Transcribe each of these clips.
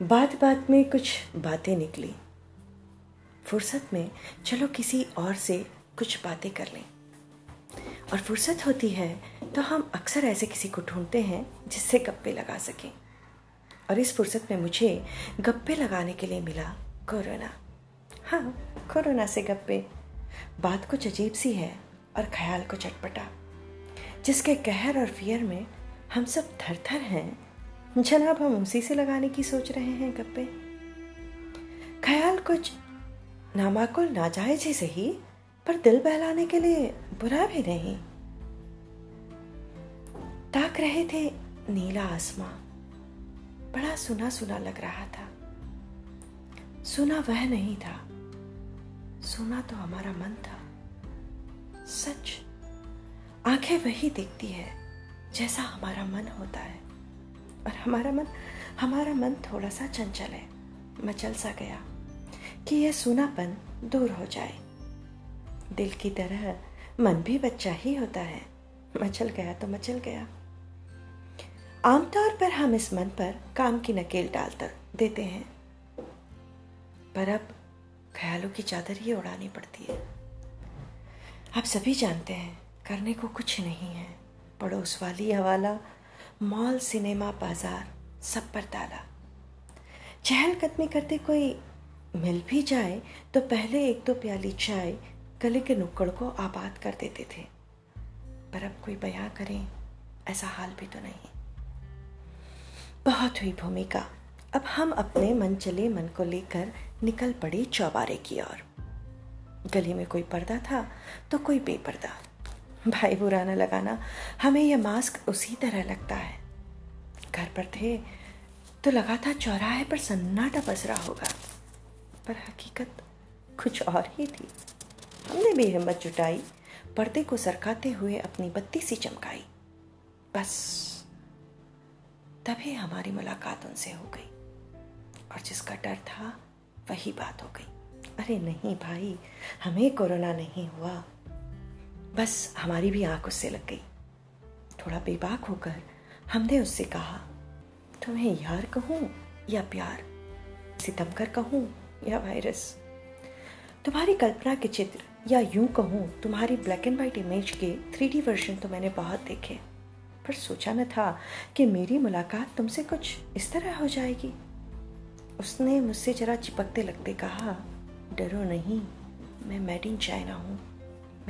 बात बात में कुछ बातें निकली। फुर्सत में, चलो किसी और से कुछ बातें कर लें। और फुर्सत होती है तो हम अक्सर ऐसे किसी को ढूंढते हैं, जिससे गप्पे लगा सकें। और इस फुर्सत में मुझे गप्पे लगाने के लिए मिला कोरोना। हाँ कोरोना से गप्पे। बात कुछ अजीब सी है और ख्याल को चटपटा जिसके कहर और फियर में हम सब थर थर हैं। जनाब हम उसी से लगाने की सोच रहे हैं, गप्पे। ख्याल कुछ नामाकुल नाजायज ही सही, पर दिल बहलाने के लिए बुरा भी नहीं। ताक रहे थे नीला आसमां। बड़ा सुना सुना लग रहा था। सुना वह नहीं था। सुना तो हमारा मन था। सच। आँखें वही देखती है, जैसा हमारा मन होता है। और हमारा मन हमारा मन थोड़ा सा चंचल है। मचल सा गया कि यह सुनापन दूर हो जाए। दिल की तरह मन भी बच्चा ही होता है। मचल गया तो मचल गया। आमतौर पर हम इस मन पर काम की नकेल डाल देते हैं। पर अब ख्यालों की चादर ही उड़ानी पड़ती है। आप सभी जानते हैं, करने को कुछ नहीं है। पड़ोस वाली हवाला मॉल, सिनेमा, बाज़ार, सब पर ताला। चहलकदमी करते कोई मिल भी जाए तो पहले एक दो प्याली चाय गले के नुक्कड़ को आबाद कर देते थे। पर अब कोई बयां करें, ऐसा हाल भी तो नहीं। बहुत हुई भूमिका। अब हम अपने मन चले, मन को लेकर निकल पड़े चौबारे की ओर। गली में कोई पर्दा था तो कोई बेपर्दा। भाई बुरा न लगाना, हमें यह मास्क उसी तरह लगता है। घर पर थे तो लगा था चौराहे पर सन्नाटा पसरा होगा। पर हकीकत कुछ और ही थी। हमने भी हिम्मत जुटाई, पर्दे को सरकाते हुए अपनी बत्ती सी चमकाई। बस, तभी हमारी मुलाकात उनसे हो गई। और जिसका डर था, वही बात हो गई। अरे नहीं भाई, हमें कोरोना नहीं हुआ। बस हमारी भी आँख उससे लग गई। थोड़ा बेबाक होकर हमने उससे कहा, तुम्हें यार कहूँ या प्यार? सितम कर कहूँ या वायरस तुम्हारी कल्पना के चित्र या यूँ कहूँ, तुम्हारी ब्लैक एंड वाइट इमेज के थ्री वर्जन तो मैंने बहुत देखे। पर सोचा न था कि मेरी मुलाकात तुमसे कुछ इस तरह हो जाएगी। उसने मुझसे जरा चिपकते लगते कहा, डरो नहीं, मैं मेड इन चाइना हूँ।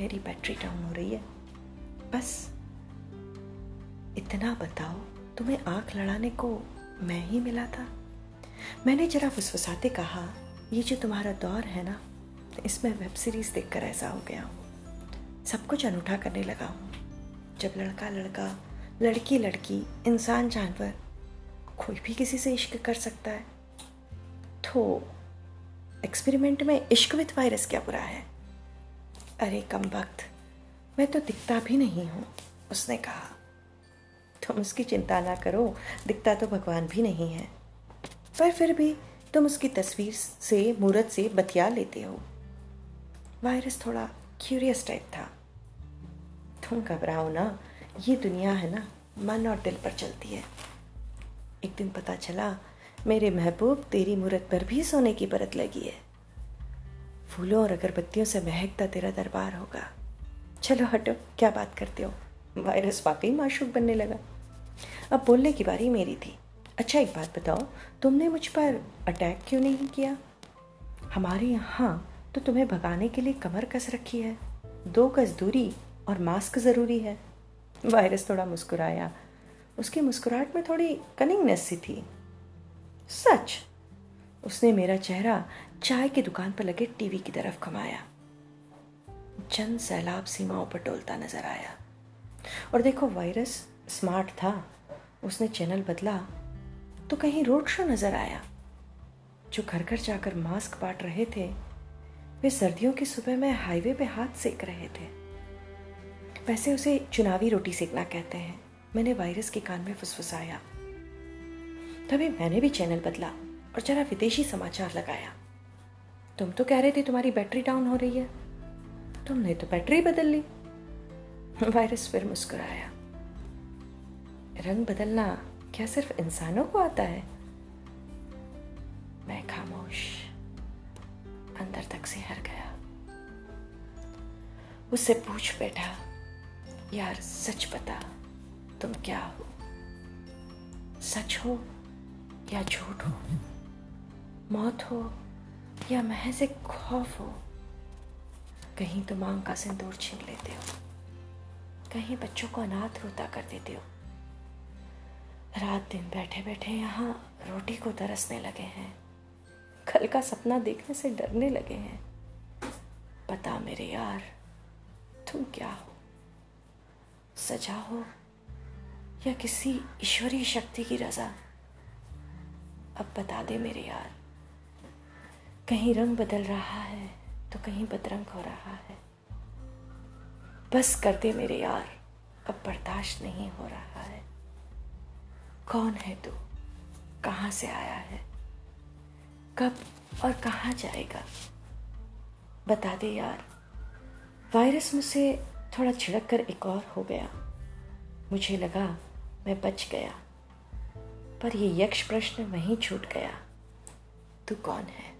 मेरी बैटरी डाउन हो रही है। बस, इतना बताओ, तुम्हें आँख लड़ाने को मैं ही मिला था। मैंने जरा फुसफुसाते कहा, ये जो तुम्हारा दौर है ना, इसमें वेब सीरीज़ देखकर ऐसा हो गया हूँ। सब कुछ अनूठा करने लगा हूँ। जब लड़का लड़का, लड़की लड़की, इंसान जानवर, कोई भी किसी से इश्क कर सकता है तो एक्सपेरिमेंट में इश्क विथ वायरस क्या बुरा है? अरे कम वक्त। मैं तो दिखता भी नहीं हूँ, उसने कहा। तुम उसकी चिंता ना करो, दिखता तो भगवान भी नहीं है। पर फिर भी तुम उसकी तस्वीर से, मूर्त से बतिया लेते हो। वायरस थोड़ा क्यूरियस टाइप था। तुम घबराओ ना, ये दुनिया है ना, मन और दिल पर चलती है। एक दिन पता चला, मेरे महबूब तेरी मूर्त पर भी सोने की परत लगी है। फूलों और अगरबत्तियों से महकता तेरा दरबार होगा। चलो हटो, क्या बात करते हो? वायरस वाकई माशूक बनने लगा। अब बोलने की बारी मेरी थी। अच्छा एक बात बताओ, तुमने मुझ पर अटैक क्यों नहीं किया? हमारे यहाँ तो तुम्हें भगाने के लिए कमर कस रखी है। दो गज दूरी और मास्क ज़रूरी है। वायरस थोड़ा मुस्कुराया। उसकी मुस्कुराहट में थोड़ी कनिंगनेस सी थी। सच? उसने मेरा चेहरा चाय की दुकान पर लगे टीवी की तरफ़ घुमाया। जन सैलाब सीमाओं पर डोलता नज़र आया। और देखो, वायरस स्मार्ट था, उसने चैनल बदला तो कहीं रोड शो नज़र आया। जो घर घर जाकर मास्क बांट रहे थे, वे सर्दियों की सुबह में हाईवे पे हाथ सेक रहे थे। वैसे उसे चुनावी रोटी सेकना कहते हैं। मैंने वायरस के कान में फुसफुसाया। तभी मैंने भी चैनल बदला। और जरा विदेशी समाचार लगाया। तुम तो कह रहे थे तुम्हारी बैटरी डाउन हो रही है। तुमने तो बैटरी बदल ली। वायरस फिर मुस्कुराया। रंग बदलना क्या सिर्फ़ इंसानों को आता है? मैं खामोश अंदर तक से हर गया। उससे पूछ बैठा, यार, सच बता, तुम क्या हो? सच हो या झूठ हो? मौत हो या महज एक खौफ हो, कहीं तुम आँख का सिंदूर छीन लेते हो, कहीं बच्चों को अनाथ रोता कर देते हो। रात दिन बैठे बैठे यहाँ रोटी को तरसने लगे हैं, कल का सपना देखने से डरने लगे हैं। पता मेरे यार, तुम क्या हो? सजा हो या किसी ईश्वरीय शक्ति की रजा? अब बता दे मेरे यार कहीं रंग बदल रहा है तो कहीं बदरंग हो रहा है। बस कर दे मेरे यार, अब बर्दाश्त नहीं हो रहा है। कौन है तू? कहाँ से आया है? कब और कहाँ जाएगा? बता दे यार। वायरस मुझसे थोड़ा छिड़क कर एक और हो गया। मुझे लगा मैं बच गया। पर ये यक्ष प्रश्न वहीं छूट गया। तू कौन है?